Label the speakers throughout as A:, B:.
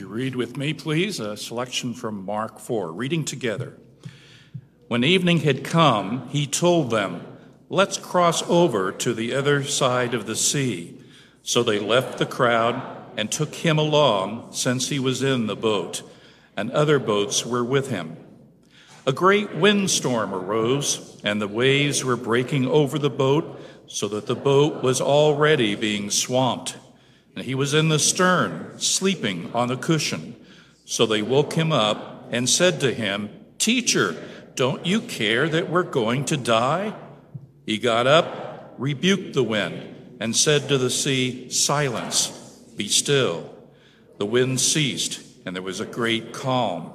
A: You read with me, please? A selection from Mark 4, reading together. When evening had come, he told them, Let's cross over to the other side of the sea. So they left the crowd and took him along, since he was in the boat, and other boats were with him. A great windstorm arose, and the waves were breaking over the boat, so that the boat was already being swamped. And he was in the stern, sleeping on a cushion. So they woke him up and said to him, Teacher, don't you care that we're going to die? He got up, rebuked the wind, and said to the sea, Silence, be still. The wind ceased, and there was a great calm.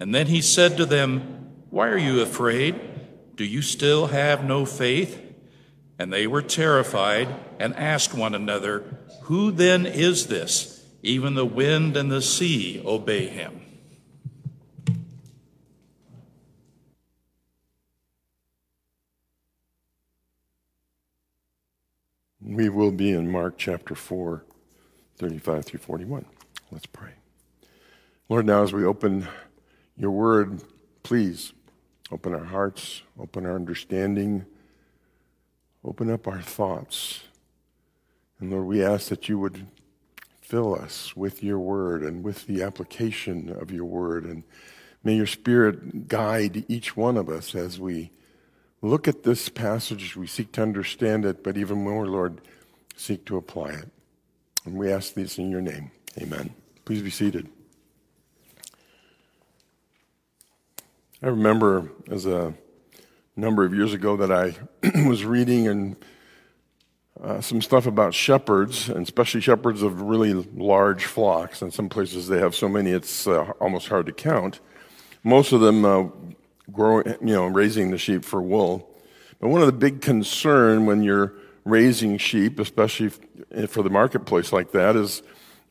A: And then he said to them, Why are you afraid? Do you still have no faith? And they were terrified and asked one another, Who then is this? Even the wind and the sea obey him.
B: We will be in Mark chapter 4, 35 through 41. Let's pray. Lord, now as we open your word, please open our hearts, open our understanding Open up our thoughts. And Lord, we ask that you would fill us with your word and with the application of your word. And may your spirit guide each one of us as we look at this passage. We seek to understand it, but even more, Lord, seek to apply it. And we ask these in your name. Amen. Please be seated. I remember as a number of years ago that I was reading and uh, some stuff about shepherds, and especially shepherds of really large flocks. In some places they have so many it's uh, almost hard to count. Most of them uh, grow, you know, raising the sheep for wool. But one of the big concern when you're raising sheep, especially for the marketplace like that, is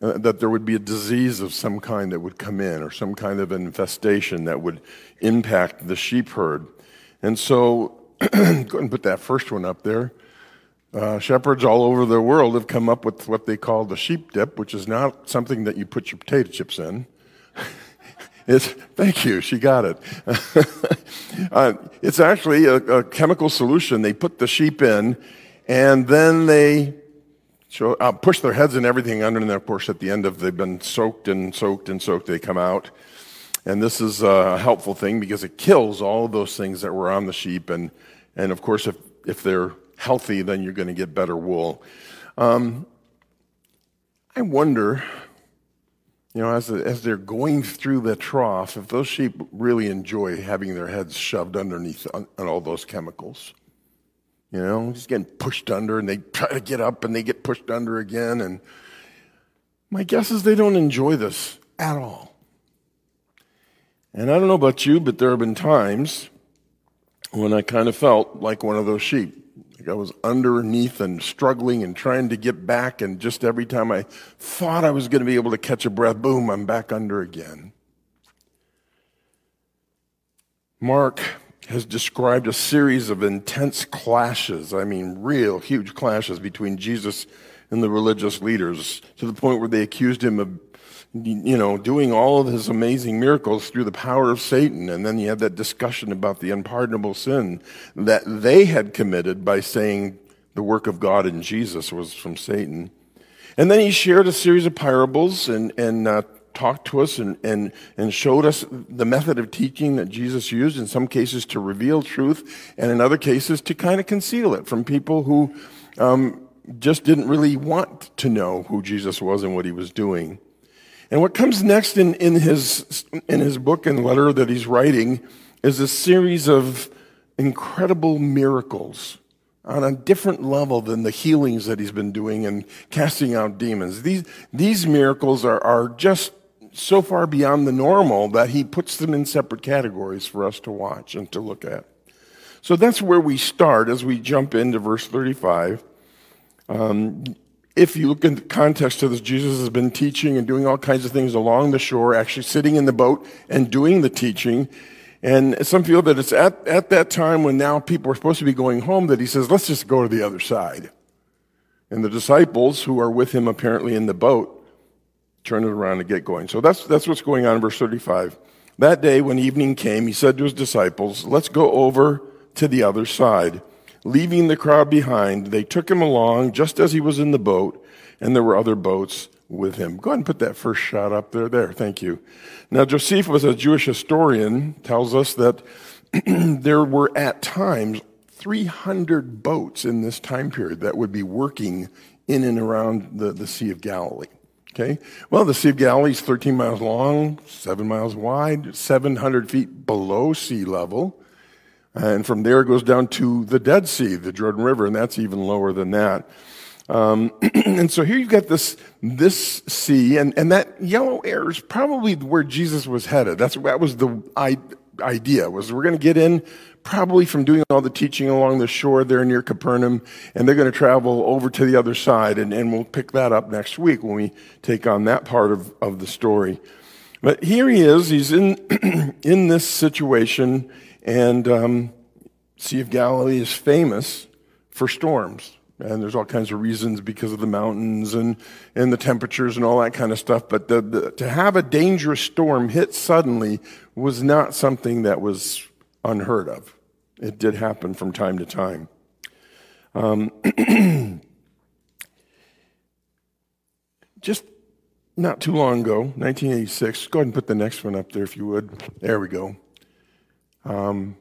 B: uh, that there would be a disease of some kind that would come in, or some kind of infestation that would impact the sheep herd. And so, go ahead and put that first one up there. Uh, shepherds all over the world have come up with what they call the sheep dip, which is not something that you put your potato chips in. it's, thank you, she got it. uh, it's actually a, a, chemical solution. They put the sheep in, and then they show, uh, push their heads and everything under, and of course, at the end of they've been soaked and soaked and soaked, they come out. And this is a helpful thing because it kills all of those things that were on the sheep. And, and of course, if, if they're healthy, then you're going to get better wool. Um, I wonder, you know, as, as they're going through the trough, if those sheep really enjoy having their heads shoved underneath on, on all those chemicals. You know, just getting pushed under and they try to get up and they get pushed under again. And my guess is they don't enjoy this at all. And I don't know about you, but there have been times when I kind of felt like one of those sheep. Like I was underneath and struggling and trying to get back, and just every time I thought I was going to be able to catch a breath, boom, I'm back under again. Mark has described a series of intense clashes, I mean, real huge clashes between Jesus and the religious leaders to the point where they accused him of you know, doing all of his amazing miracles through the power of Satan. And then you had that discussion about the unpardonable sin that they had committed by saying the work of God in Jesus was from Satan. And then he shared a series of parables and, and uh, talked to us and, and, and showed us the method of teaching that Jesus used, in some cases to reveal truth, and in other cases to kind of conceal it from people who um, just didn't really want to know who Jesus was and what he was doing. And what comes next in, in, his, in his book and letter that he's writing is a series of incredible miracles on a different level than the healings that he's been doing and casting out demons. These, these miracles are, are just so far beyond the normal that he puts them in separate categories for us to watch and to look at. So that's where we start as we jump into verse 35. Um, if you look in the context of this, Jesus has been teaching and doing all kinds of things along the shore, actually sitting in the boat and doing the teaching. And some feel that it's at, at that time when now people are supposed to be going home that he says, let's just go to the other side. And the disciples who are with him apparently in the boat turn it around and get going. So that's, that's what's going on in verse 35. That day, when evening came, he said to his disciples, Let's go over to the other side. Leaving the crowd behind, they took him along just as he was in the boat, and there were other boats with him. Go ahead and put that first shot up there. There, thank you. Now, Josephus, a Jewish historian, tells us that there were at times 300 boats in this time period that would be working in and around the, the Sea of Galilee. Okay? Well, the Sea of Galilee is 13 miles long, 7 miles wide, 700 feet below sea level. And from there it goes down to the Dead Sea, the Jordan River, and that's even lower than that. Um, and so here you've got this, this sea, and, and that yellow air is probably where Jesus was headed. That's, that was the idea, was we're going to get in probably from doing all the teaching along the shore there near Capernaum, and they're going to travel over to the other side, and, and we'll pick that up next week when we take on that part of, of the story. But here he is, he's in, in this situation, and um, Sea of Galilee is famous for storms. And there's all kinds of reasons because of the mountains and, and the temperatures and all that kind of stuff. But the, the, to have a dangerous storm hit suddenly was not something that was unheard of. It did happen from time to time. Um, just not too long ago, 1986, go ahead and put the next one up there if you would. There we go. Um,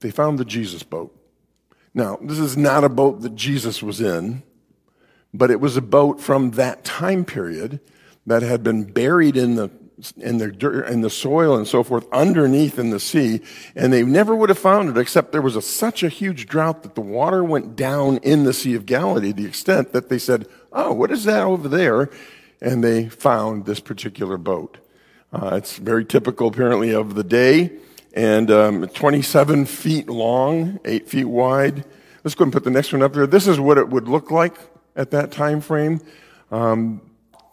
B: they found the Jesus boat. Now, this is not a boat that Jesus was in, but it was a boat from that time period that had been buried in the in the dirt in the soil and so forth underneath in the sea and they never would have found it except there was a, such a huge drought that the water went down in the sea of galilee to the extent that they said oh what is that over there? And they found this particular boat. Uh, it's very typical apparently of the day and um, 27 feet long, 8 feet wide. Let's go and put the next one up there. This is what it would look like at that time frame. Um,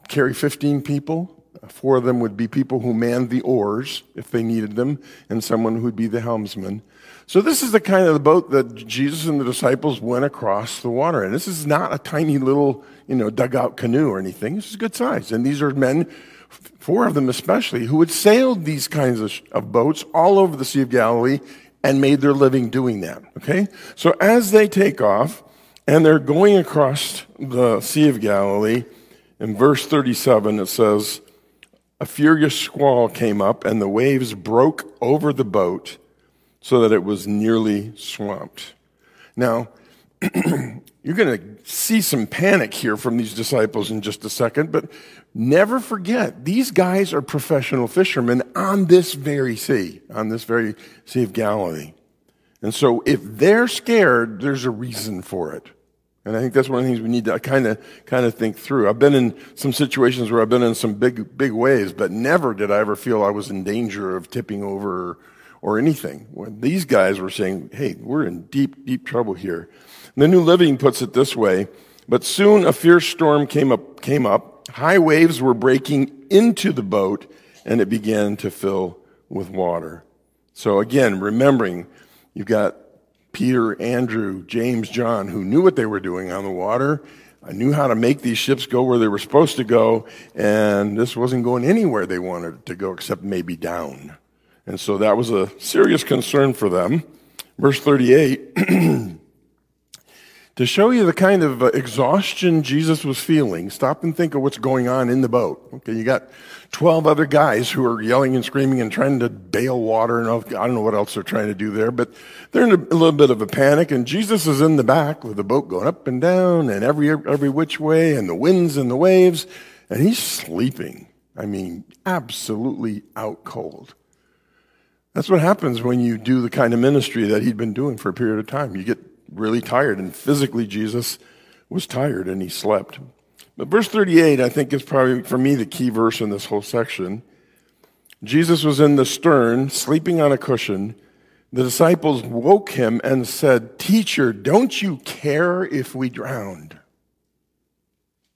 B: carry 15 people. Four of them would be people who manned the oars if they needed them, and someone who would be the helmsman. So this is the kind of the boat that Jesus and the disciples went across the water. And this is not a tiny little, you know, dugout canoe or anything. This is good size. And these are men four of them especially, who had sailed these kinds of, of boats all over the Sea of Galilee and made their living doing that. Okay? So as they take off and they're going across the Sea of Galilee, in verse 37 it says, A furious squall came up and the waves broke over the boat so that it was nearly swamped. Now, you're going to see some panic here from these disciples in just a second, but never forget these guys are professional fishermen on this very sea, on this very Sea of Galilee. And so if they're scared, there's a reason for it. And I think that's one of the things we need to kind of kind of think through. I've been in some situations where I've been in some big big waves, but never did I ever feel I was in danger of tipping over or, anything. When these guys were saying, "Hey, we're in deep deep trouble here." The New Living puts it this way, but soon a fierce storm came up came up High waves were breaking into the boat and it began to fill with water. So again, remembering you've got Peter, Andrew, James, John, who knew what they were doing on the water, I knew how to make these ships go where they were supposed to go, and this wasn't going anywhere they wanted to go except maybe down. And so that was a serious concern for them. Verse 38 to show you the kind of uh, exhaustion Jesus was feeling, stop and think of what's going on in the boat. Okay, you got 12 other guys who are yelling and screaming and trying to bail water and I don't know what else they're trying to do there, but they're in a, a little bit of a panic and Jesus is in the back with the boat going up and down and every, every which way and the winds and the waves and he's sleeping. I mean, absolutely out cold. That's what happens when you do the kind of ministry that he'd been doing for a period of time. You get really tired, and physically Jesus was tired and he slept. But verse 38, I think, is probably for me the key verse in this whole section. Jesus was in the stern, sleeping on a cushion. The disciples woke him and said, Teacher, don't you care if we drowned?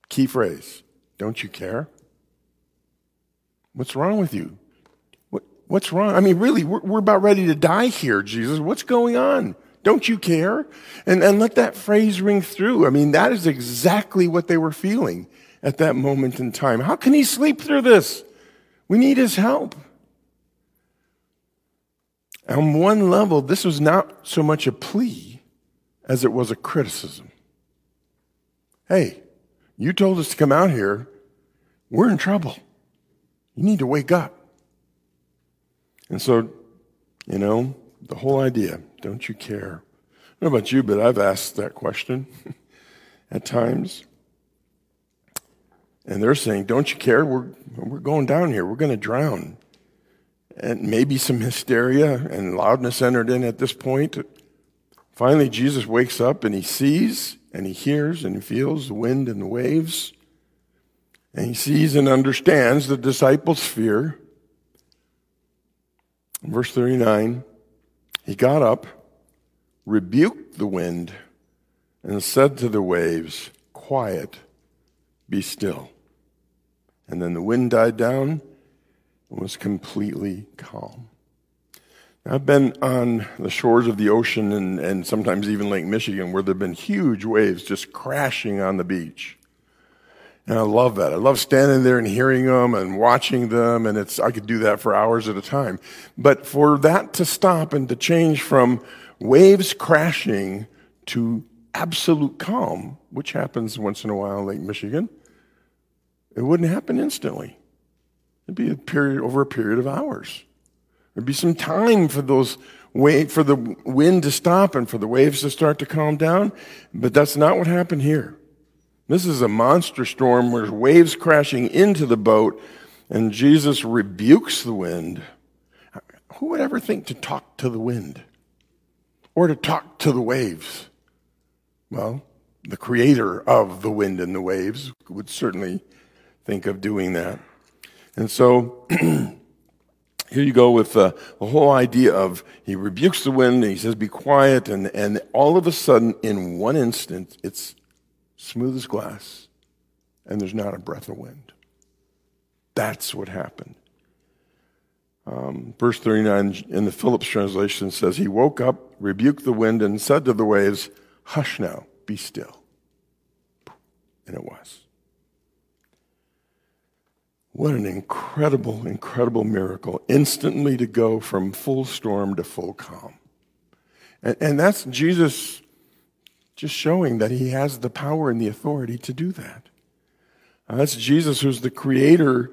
B: Key phrase, don't you care? What's wrong with you? What, what's wrong? I mean, really, we're, we're about ready to die here, Jesus. What's going on? Don't you care? And, and let that phrase ring through. I mean, that is exactly what they were feeling. at that moment in time. How can he sleep through this? We need his help. On one level, this was not so much a plea as it was a criticism. Hey, you told us to come out here. We're in trouble. You need to wake up. And so, you know, the whole idea don't you care? I don't know about you, but I've asked that question at times. And they're saying, Don't you care? We're, we're going down here. We're going to drown. And maybe some hysteria and loudness entered in at this point. Finally, Jesus wakes up and he sees and he hears and he feels the wind and the waves. And he sees and understands the disciples' fear. Verse 39 He got up, rebuked the wind, and said to the waves, Quiet, be still. And then the wind died down and was completely calm. I've been on the shores of the ocean and, and sometimes even Lake Michigan where there have been huge waves just crashing on the beach. And I love that. I love standing there and hearing them and watching them, and it's I could do that for hours at a time. But for that to stop and to change from waves crashing to absolute calm, which happens once in a while in Lake Michigan, it wouldn't happen instantly. It'd be a period over a period of hours. There'd be some time for those wait for the wind to stop and for the waves to start to calm down, but that's not what happened here. This is a monster storm where waves crashing into the boat and Jesus rebukes the wind. Who would ever think to talk to the wind or to talk to the waves? Well, the creator of the wind and the waves would certainly think of doing that. And so here you go with uh, the whole idea of he rebukes the wind and he says, Be quiet. And, and all of a sudden, in one instant, it's smooth as glass and there's not a breath of wind. That's what happened. Um, verse 39 in the Phillips translation says, He woke up, rebuked the wind, and said to the waves, Hush now, be still. And it was. What an incredible, incredible miracle. Instantly to go from full storm to full calm. And, and that's Jesus just showing that he has the power and the authority to do that. Uh, that's Jesus who's the creator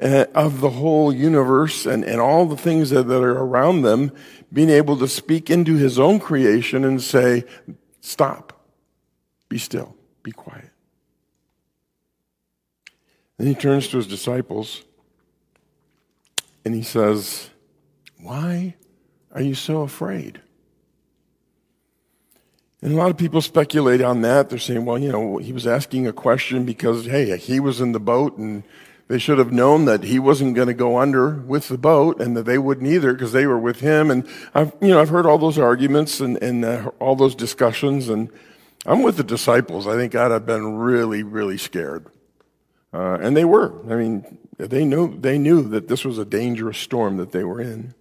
B: uh, of the whole universe and, and all the things that, that are around them, being able to speak into his own creation and say, Stop, be still, be quiet. Then he turns to his disciples and he says, Why are you so afraid? And a lot of people speculate on that. They're saying, well, you know, he was asking a question because, hey, he was in the boat and they should have known that he wasn't going to go under with the boat and that they wouldn't either because they were with him. And I've, you know, I've heard all those arguments and, and uh, all those discussions and I'm with the disciples. I think I'd have been really, really scared. Uh, and they were. I mean, they knew, they knew that this was a dangerous storm that they were in.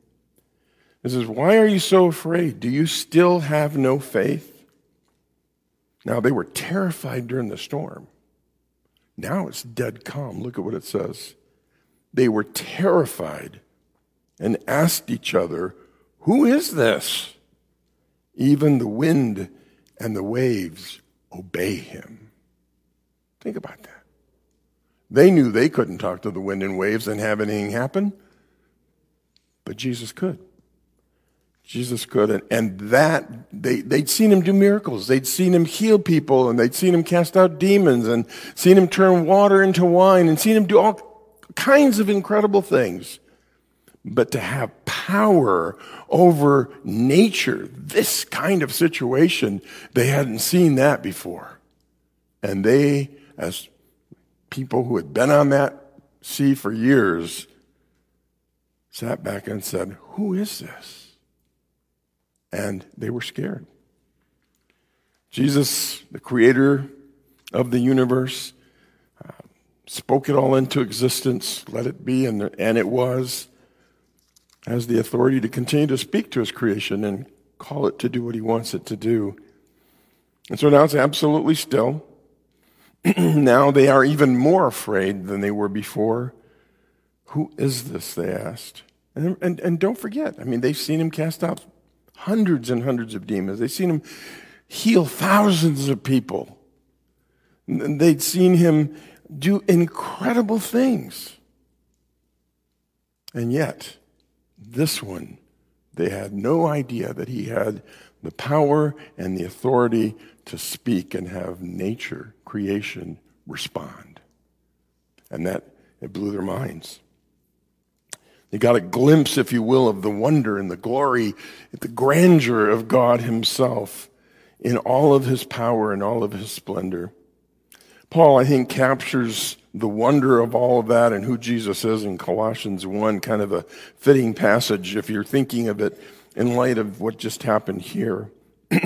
B: He says, Why are you so afraid? Do you still have no faith? Now, they were terrified during the storm. Now it's dead calm. Look at what it says. They were terrified and asked each other, Who is this? Even the wind and the waves obey him. Think about that. They knew they couldn't talk to the wind and waves and have anything happen, but Jesus could. Jesus could. And, and that, they, they'd seen him do miracles. They'd seen him heal people and they'd seen him cast out demons and seen him turn water into wine and seen him do all kinds of incredible things. But to have power over nature, this kind of situation, they hadn't seen that before. And they, as people who had been on that sea for years sat back and said, Who is this? And they were scared. Jesus, the creator of the universe, uh, spoke it all into existence, let it be, and, and it was, has the authority to continue to speak to his creation and call it to do what he wants it to do. And so now it's absolutely still. now they are even more afraid than they were before. Who is this? They asked. And, and, and don't forget, I mean, they've seen him cast out hundreds and hundreds of demons. They've seen him heal thousands of people. They'd seen him do incredible things. And yet, this one, they had no idea that he had the power and the authority to speak and have nature, creation, respond. And that, it blew their minds. They got a glimpse, if you will, of the wonder and the glory, the grandeur of God Himself in all of His power and all of His splendor. Paul, I think, captures the wonder of all of that and who Jesus is in Colossians 1, kind of a fitting passage if you're thinking of it in light of what just happened here.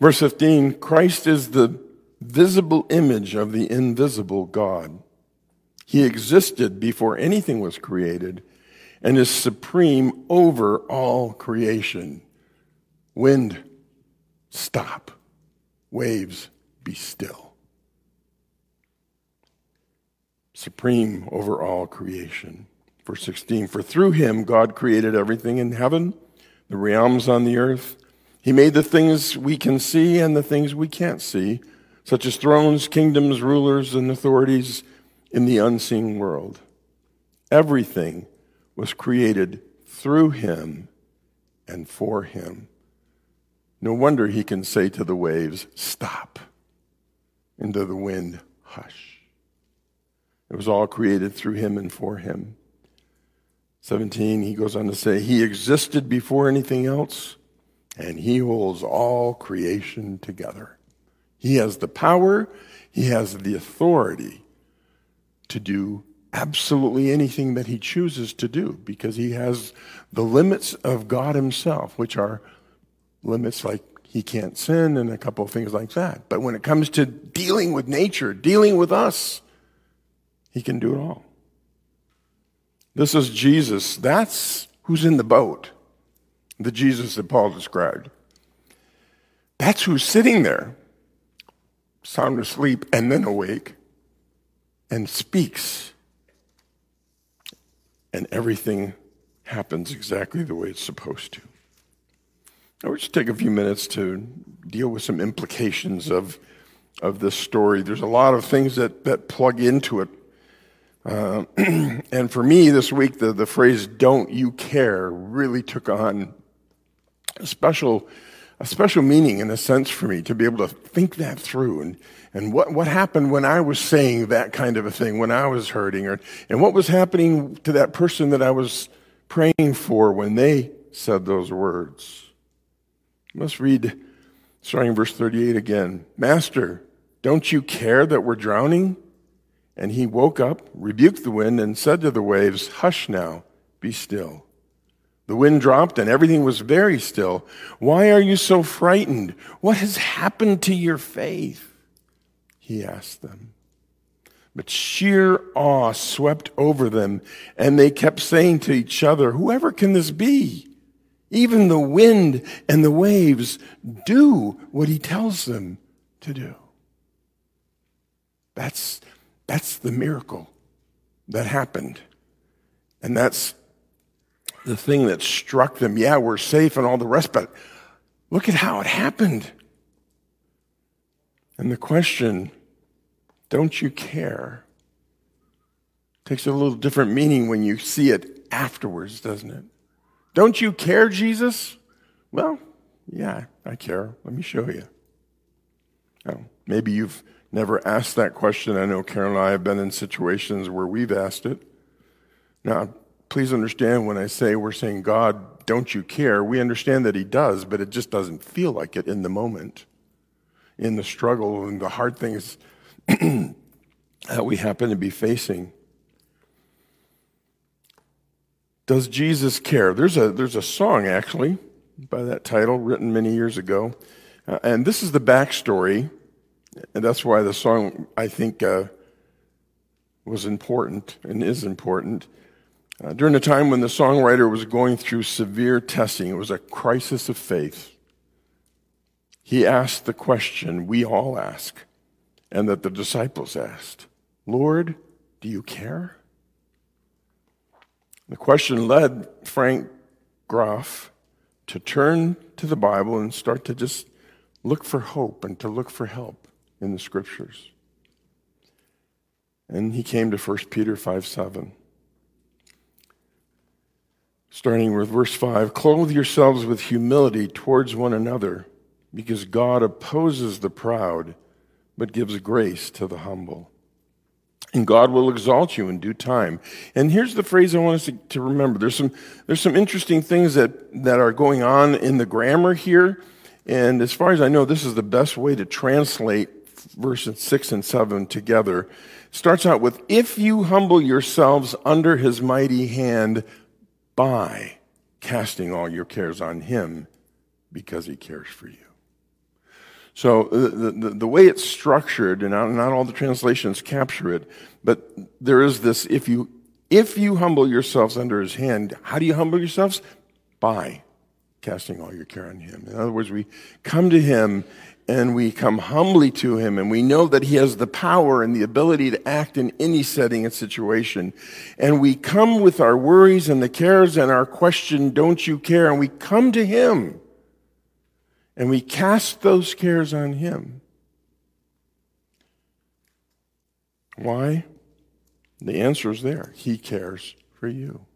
B: Verse 15 Christ is the visible image of the invisible God. He existed before anything was created and is supreme over all creation. Wind, stop. Waves, be still. Supreme over all creation. Verse 16 For through him God created everything in heaven, the realms on the earth. He made the things we can see and the things we can't see, such as thrones, kingdoms, rulers, and authorities in the unseen world. Everything was created through him and for him. No wonder he can say to the waves, Stop, and to the wind, Hush. It was all created through him and for him. 17, he goes on to say, He existed before anything else, and he holds all creation together. He has the power, he has the authority to do absolutely anything that he chooses to do because he has the limits of God himself, which are limits like he can't sin and a couple of things like that. But when it comes to dealing with nature, dealing with us, he can do it all. This is Jesus. That's who's in the boat. The Jesus that Paul described. That's who's sitting there, sound asleep and then awake, and speaks and everything happens exactly the way it's supposed to. I would just take a few minutes to deal with some implications of, of this story. There's a lot of things that, that plug into it. Uh, and for me this week, the, the phrase don't you care really took on a special, a special meaning in a sense for me to be able to think that through and, and what, what happened when I was saying that kind of a thing, when I was hurting, or, and what was happening to that person that I was praying for when they said those words. Let's read, starting verse 38 again. Master, don't you care that we're drowning? And he woke up, rebuked the wind, and said to the waves, Hush now, be still. The wind dropped and everything was very still. Why are you so frightened? What has happened to your faith? he asked them. But sheer awe swept over them, and they kept saying to each other, Whoever can this be? Even the wind and the waves do what he tells them to do. That's, that's the miracle that happened. And that's the thing that struck them. Yeah, we're safe and all the rest, but look at how it happened. And the question don't you care? Takes a little different meaning when you see it afterwards, doesn't it? Don't you care, Jesus? Well, yeah, I care. Let me show you. Now, maybe you've never asked that question. I know Karen and I have been in situations where we've asked it. Now, please understand when I say we're saying, God, don't you care? We understand that He does, but it just doesn't feel like it in the moment, in the struggle and the hard things that we happen to be facing. Does Jesus care? There's a, there's a song, actually, by that title, written many years ago. Uh, and this is the backstory. And that's why the song, I think, uh, was important and is important. Uh, during a time when the songwriter was going through severe testing, it was a crisis of faith. He asked the question we all ask and that the disciples asked, Lord, do you care? The question led Frank Graeff to turn to the Bible and start to just look for hope and to look for help in the scriptures. And he came to 1 Peter 5 7. Starting with verse 5 Clothe yourselves with humility towards one another, because God opposes the proud, but gives grace to the humble. And God will exalt you in due time. And here's the phrase I want us to, to remember. There's some, there's some interesting things that, that are going on in the grammar here. And as far as I know, this is the best way to translate verses 6 and 7 together. Starts out with, If you humble yourselves under his mighty hand by casting all your cares on him because he cares for you. So the, the, the, way it's structured, and not, all the translations capture it, but there is this, if you, if you humble yourselves under his hand, how do you humble yourselves? By casting all your care on him. In other words, we come to him and we come humbly to him and we know that he has the power and the ability to act in any setting and situation. And we come with our worries and the cares and our question, don't you care? And we come to him and we cast those cares on him. Why? The answer is there. He cares for you.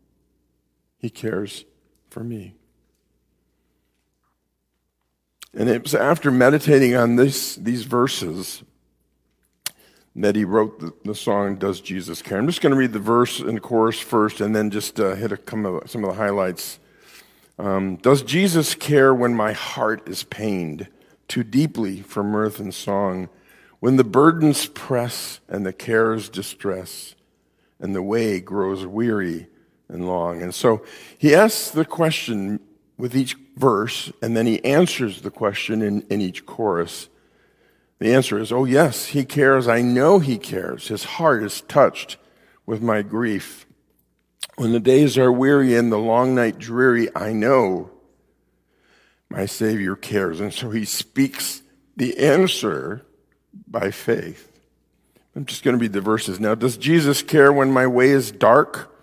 B: He cares for me. And it was after meditating on this, these verses that he wrote the, the, song, Does Jesus Care? I'm just going to read the verse and chorus first and then just uh, hit a, some of the highlights. Um, Does Jesus care when my heart is pained too deeply for mirth and song? When the burdens press and the cares distress and the way grows weary and long. And so he asks the question with each verse, and then he answers the question in, in each chorus. The answer is, Oh, yes, he cares. I know he cares. His heart is touched with my grief. When the days are weary and the long night dreary, I know my Savior cares. And so he speaks the answer by faith. I'm just going to read the verses now. Does Jesus care when my way is dark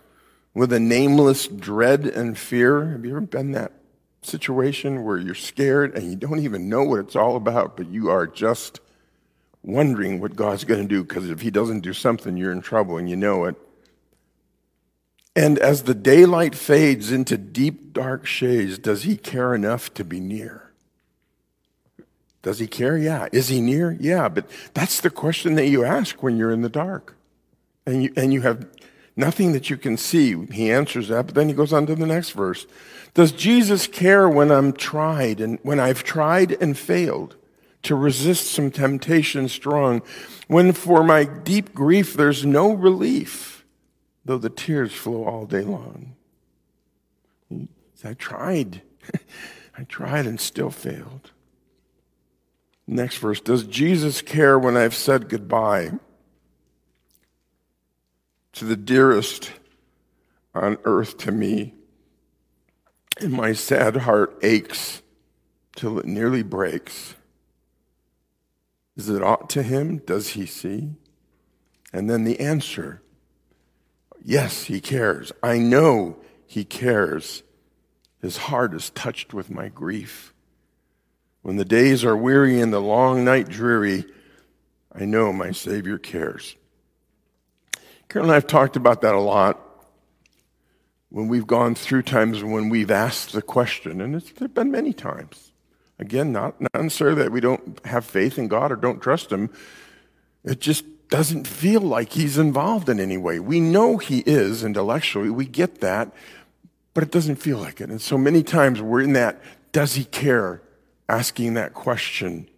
B: with a nameless dread and fear? Have you ever been that situation where you're scared and you don't even know what it's all about, but you are just wondering what God's going to do because if He doesn't do something, you're in trouble and you know it. And as the daylight fades into deep dark shades, does He care enough to be near? Does He care? Yeah. Is He near? Yeah. But that's the question that you ask when you're in the dark and you, and you have nothing that you can see. He answers that, but then He goes on to the next verse. Does Jesus care when I'm tried and when I've tried and failed to resist some temptation strong, when for my deep grief there's no relief, though the tears flow all day long? I tried. I tried and still failed. Next verse Does Jesus care when I've said goodbye to the dearest on earth to me? and my sad heart aches till it nearly breaks. Is it aught to him? Does he see? And then the answer yes, he cares. I know he cares. His heart is touched with my grief. When the days are weary and the long night dreary, I know my Savior cares. Carol and I have talked about that a lot when we've gone through times when we've asked the question, and it's, there have been many times. Again, not, not necessarily that we don't have faith in God or don't trust Him. It just doesn't feel like He's involved in any way. We know He is intellectually, we get that, but it doesn't feel like it. And so many times we're in that, does He care? Asking that question.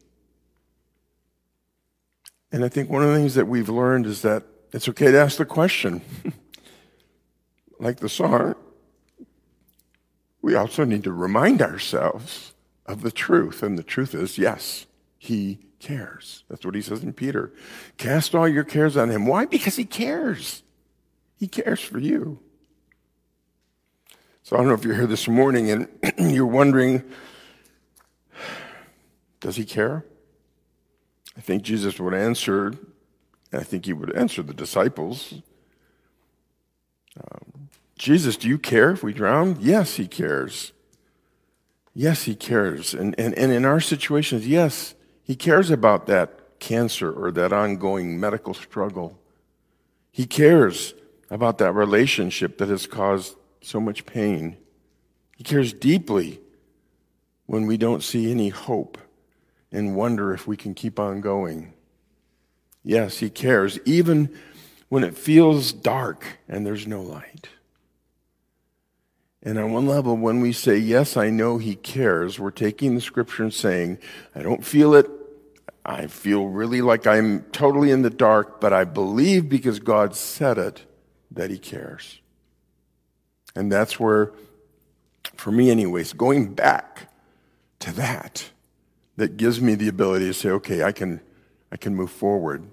B: And I think one of the things that we've learned is that it's okay to ask the question. like the song, we also need to remind ourselves of the truth. And the truth is, yes, he cares. That's what he says in Peter. Cast all your cares on him. Why? Because he cares. He cares for you. So I don't know if you're here this morning and you're wondering, does he care? I think Jesus would answer, and I think he would answer the disciples. Um, Jesus, do you care if we drown? Yes, he cares. Yes, he cares. And, and, and in our situations, yes, he cares about that cancer or that ongoing medical struggle. He cares about that relationship that has caused so much pain. He cares deeply when we don't see any hope and wonder if we can keep on going. Yes, He cares, even when it feels dark and there's no light. And on one level, when we say, Yes, I know He cares, we're taking the scripture and saying, I don't feel it. I feel really like I'm totally in the dark, but I believe because God said it that He cares. And that's where, for me, anyways, going back to that, that gives me the ability to say, okay, I can, I can move forward.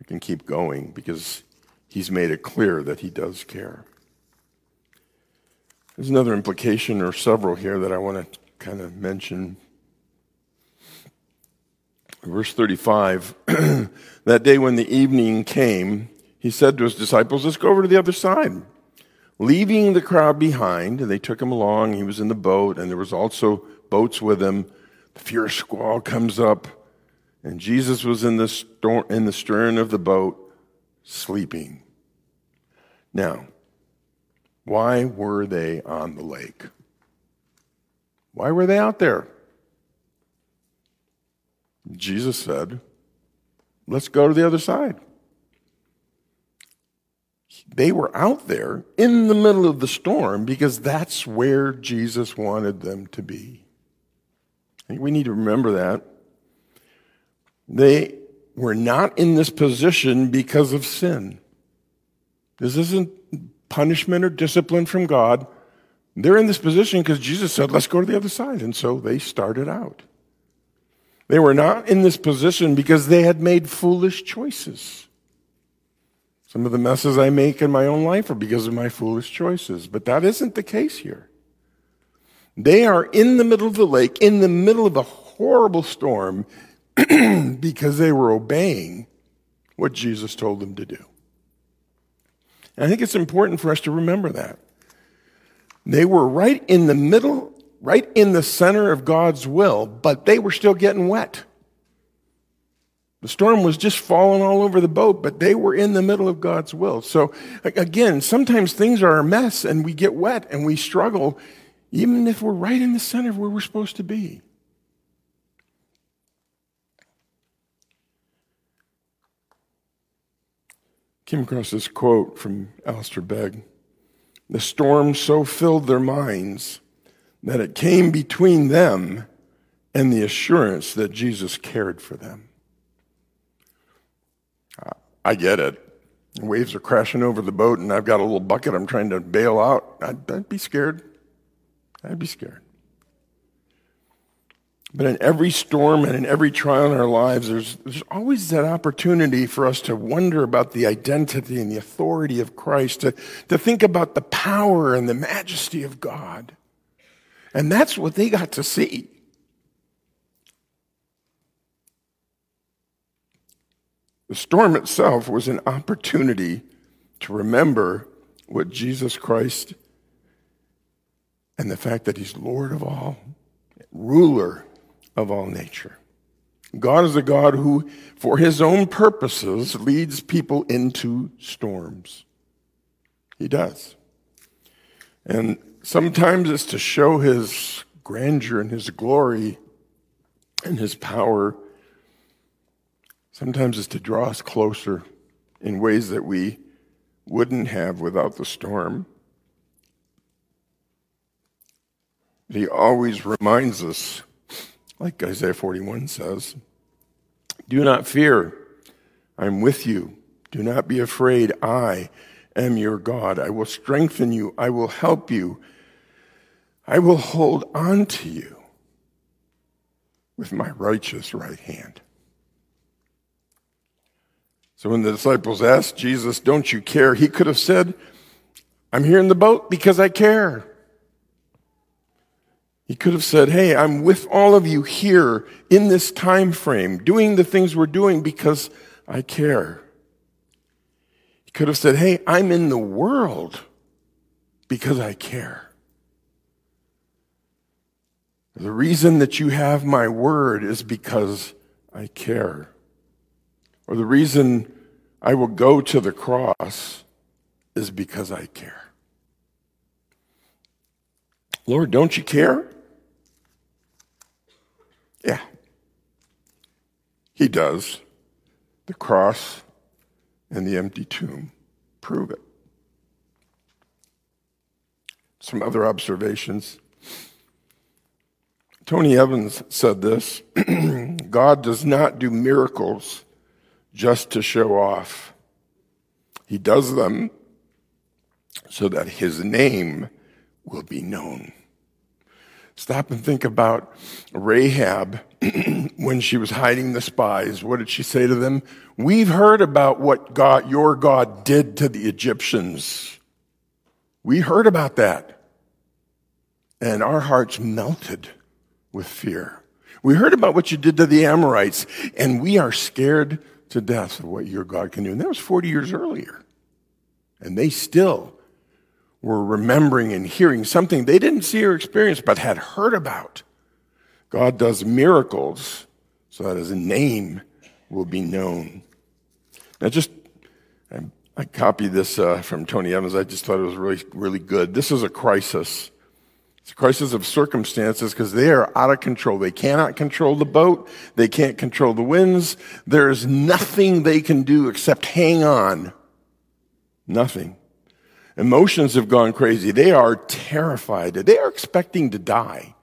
B: I can keep going because He's made it clear that He does care. There's another implication or several here that I want to kind of mention. Verse 35 That day when the evening came, he said to his disciples, Let's go over to the other side. Leaving the crowd behind, they took him along. He was in the boat, and there was also boats with him. The fierce squall comes up, and Jesus was in the, in the stern of the boat, sleeping. Now, why were they on the lake? Why were they out there? Jesus said, Let's go to the other side. They were out there in the middle of the storm because that's where Jesus wanted them to be. I think we need to remember that. They were not in this position because of sin. This isn't punishment or discipline from God. They're in this position because Jesus said, let's go to the other side. And so they started out. They were not in this position because they had made foolish choices. Some of the messes I make in my own life are because of my foolish choices, but that isn't the case here. They are in the middle of the lake, in the middle of a horrible storm, because they were obeying what Jesus told them to do. And I think it's important for us to remember that. They were right in the middle, right in the center of God's will, but they were still getting wet. The storm was just falling all over the boat, but they were in the middle of God's will. So again, sometimes things are a mess and we get wet and we struggle, even if we're right in the center of where we're supposed to be. Came across this quote from Alistair Begg. The storm so filled their minds that it came between them and the assurance that Jesus cared for them. I get it. waves are crashing over the boat, and I've got a little bucket I'm trying to bail out. I'd, I'd be scared. I'd be scared. But in every storm and in every trial in our lives, there's, there's always that opportunity for us to wonder about the identity and the authority of Christ, to, to think about the power and the majesty of God. And that's what they got to see. The storm itself was an opportunity to remember what Jesus Christ and the fact that He's Lord of all, ruler of all nature. God is a God who, for his own purposes, leads people into storms. He does. And sometimes it's to show his grandeur and his glory and his power. Sometimes it's to draw us closer in ways that we wouldn't have without the storm. he always reminds us like Isaiah 41 says. Do not fear. I'm with you. Do not be afraid. I am your God. I will strengthen you. I will help you. I will hold on to you with my righteous right hand. So when the disciples asked Jesus, Don't you care? He could have said, I'm here in the boat because I care. He could have said, Hey, I'm with all of you here in this time frame, doing the things we're doing because I care. He could have said, Hey, I'm in the world because I care. The reason that you have my word is because I care. Or the reason I will go to the cross is because I care. Lord, don't you care? Yeah. He does. The cross and the empty tomb prove it. Some other observations. Tony Evans said this God does not do miracles just to show off, He does them so that His name will be known. Stop and think about Rahab when she was hiding the spies. What did she say to them? We've heard about what God, your God did to the Egyptians. We heard about that. And our hearts melted with fear. We heard about what you did to the Amorites, and we are scared to death of what your God can do. And that was 40 years earlier. And they still were remembering and hearing something they didn't see or experience, but had heard about. God does miracles so that his name will be known. Now, just, I, I copied this uh, from Tony Evans. I just thought it was really, really good. This is a crisis. It's a crisis of circumstances because they are out of control. They cannot control the boat. They can't control the winds. There is nothing they can do except hang on. Nothing. Emotions have gone crazy. They are terrified. They are expecting to die.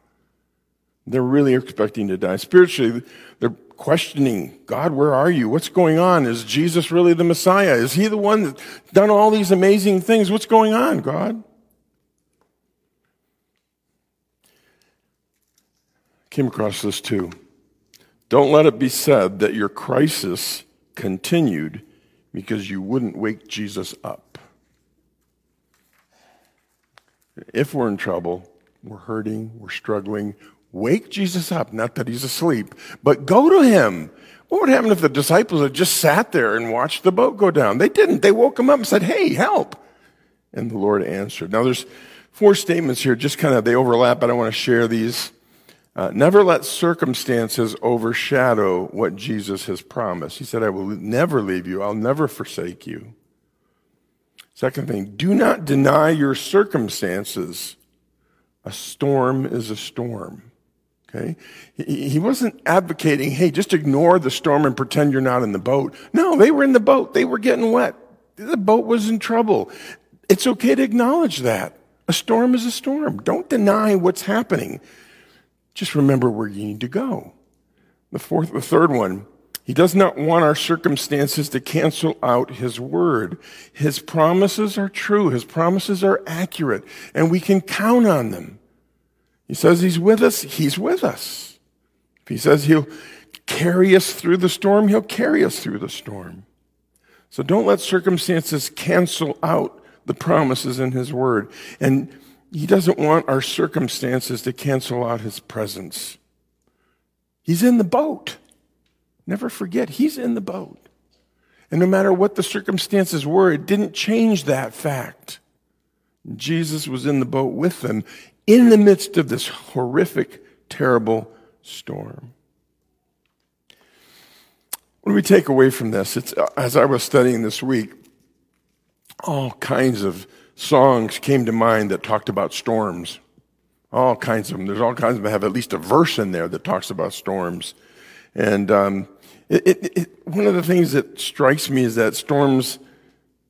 B: They're really expecting to die. Spiritually, they're questioning God, where are you? What's going on? Is Jesus really the Messiah? Is he the one that's done all these amazing things? What's going on, God? Came across this too. Don't let it be said that your crisis continued because you wouldn't wake Jesus up. If we're in trouble, we're hurting, we're struggling, wake Jesus up. Not that he's asleep, but go to him. What would happen if the disciples had just sat there and watched the boat go down? They didn't. They woke him up and said, Hey, help. And the Lord answered. Now, there's four statements here, just kind of they overlap, but I want to share these. Uh, never let circumstances overshadow what Jesus has promised. He said, I will never leave you, I'll never forsake you. Second thing, do not deny your circumstances. A storm is a storm. Okay? He wasn't advocating, hey, just ignore the storm and pretend you're not in the boat. No, they were in the boat. They were getting wet. The boat was in trouble. It's okay to acknowledge that. A storm is a storm. Don't deny what's happening. Just remember where you need to go. The fourth, the third one, he does not want our circumstances to cancel out His word. His promises are true. His promises are accurate, and we can count on them. He says He's with us. He's with us. If He says He'll carry us through the storm, He'll carry us through the storm. So don't let circumstances cancel out the promises in His word. And He doesn't want our circumstances to cancel out His presence. He's in the boat. Never forget, he's in the boat. And no matter what the circumstances were, it didn't change that fact. Jesus was in the boat with them in the midst of this horrific, terrible storm. What do we take away from this? It's, uh, as I was studying this week, all kinds of songs came to mind that talked about storms. All kinds of them. There's all kinds of them have at least a verse in there that talks about storms. And um, it, it, it, one of the things that strikes me is that storms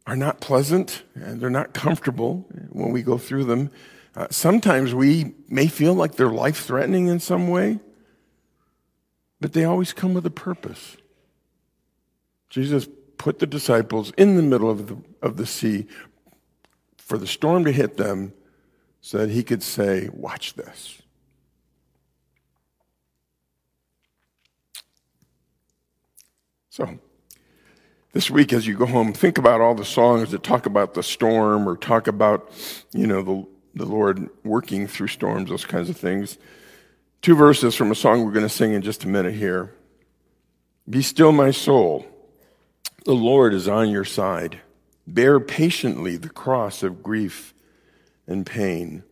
B: are not pleasant and they're not comfortable when we go through them. Uh, sometimes we may feel like they're life threatening in some way, but they always come with a purpose. Jesus put the disciples in the middle of the, of the sea for the storm to hit them so that he could say, Watch this. So, this week as you go home, think about all the songs that talk about the storm or talk about, you know, the the Lord working through storms, those kinds of things. Two verses from a song we're going to sing in just a minute here. Be still, my soul. The Lord is on your side. Bear patiently the cross of grief and pain.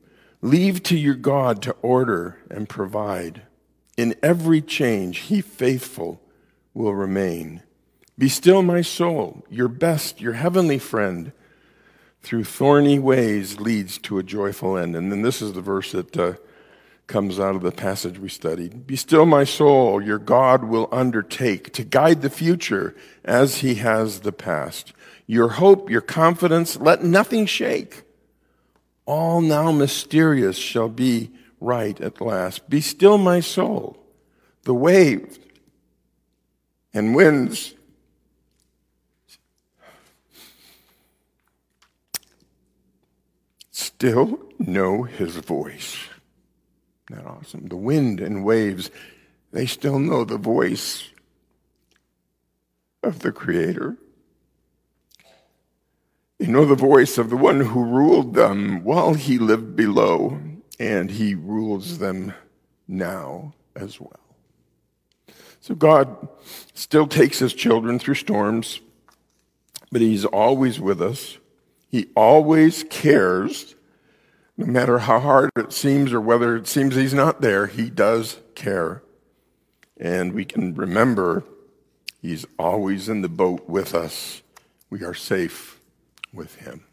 B: Leave to your God to order and provide. In every change, he faithful will remain. Be still, my soul, your best, your heavenly friend through thorny ways leads to a joyful end. And then this is the verse that uh, comes out of the passage we studied. Be still, my soul, your God will undertake to guide the future as he has the past. Your hope, your confidence, let nothing shake. All now mysterious shall be right at last. Be still, my soul. The waves and winds still know his voice. Isn't that awesome? The wind and waves, they still know the voice of the Creator. They know the voice of the one who ruled them while he lived below, and he rules them now as well. So God still takes his children through storms, but he's always with us. He always cares no matter how hard it seems or whether it seems he's not there, he does care. And we can remember he's always in the boat with us. We are safe with him.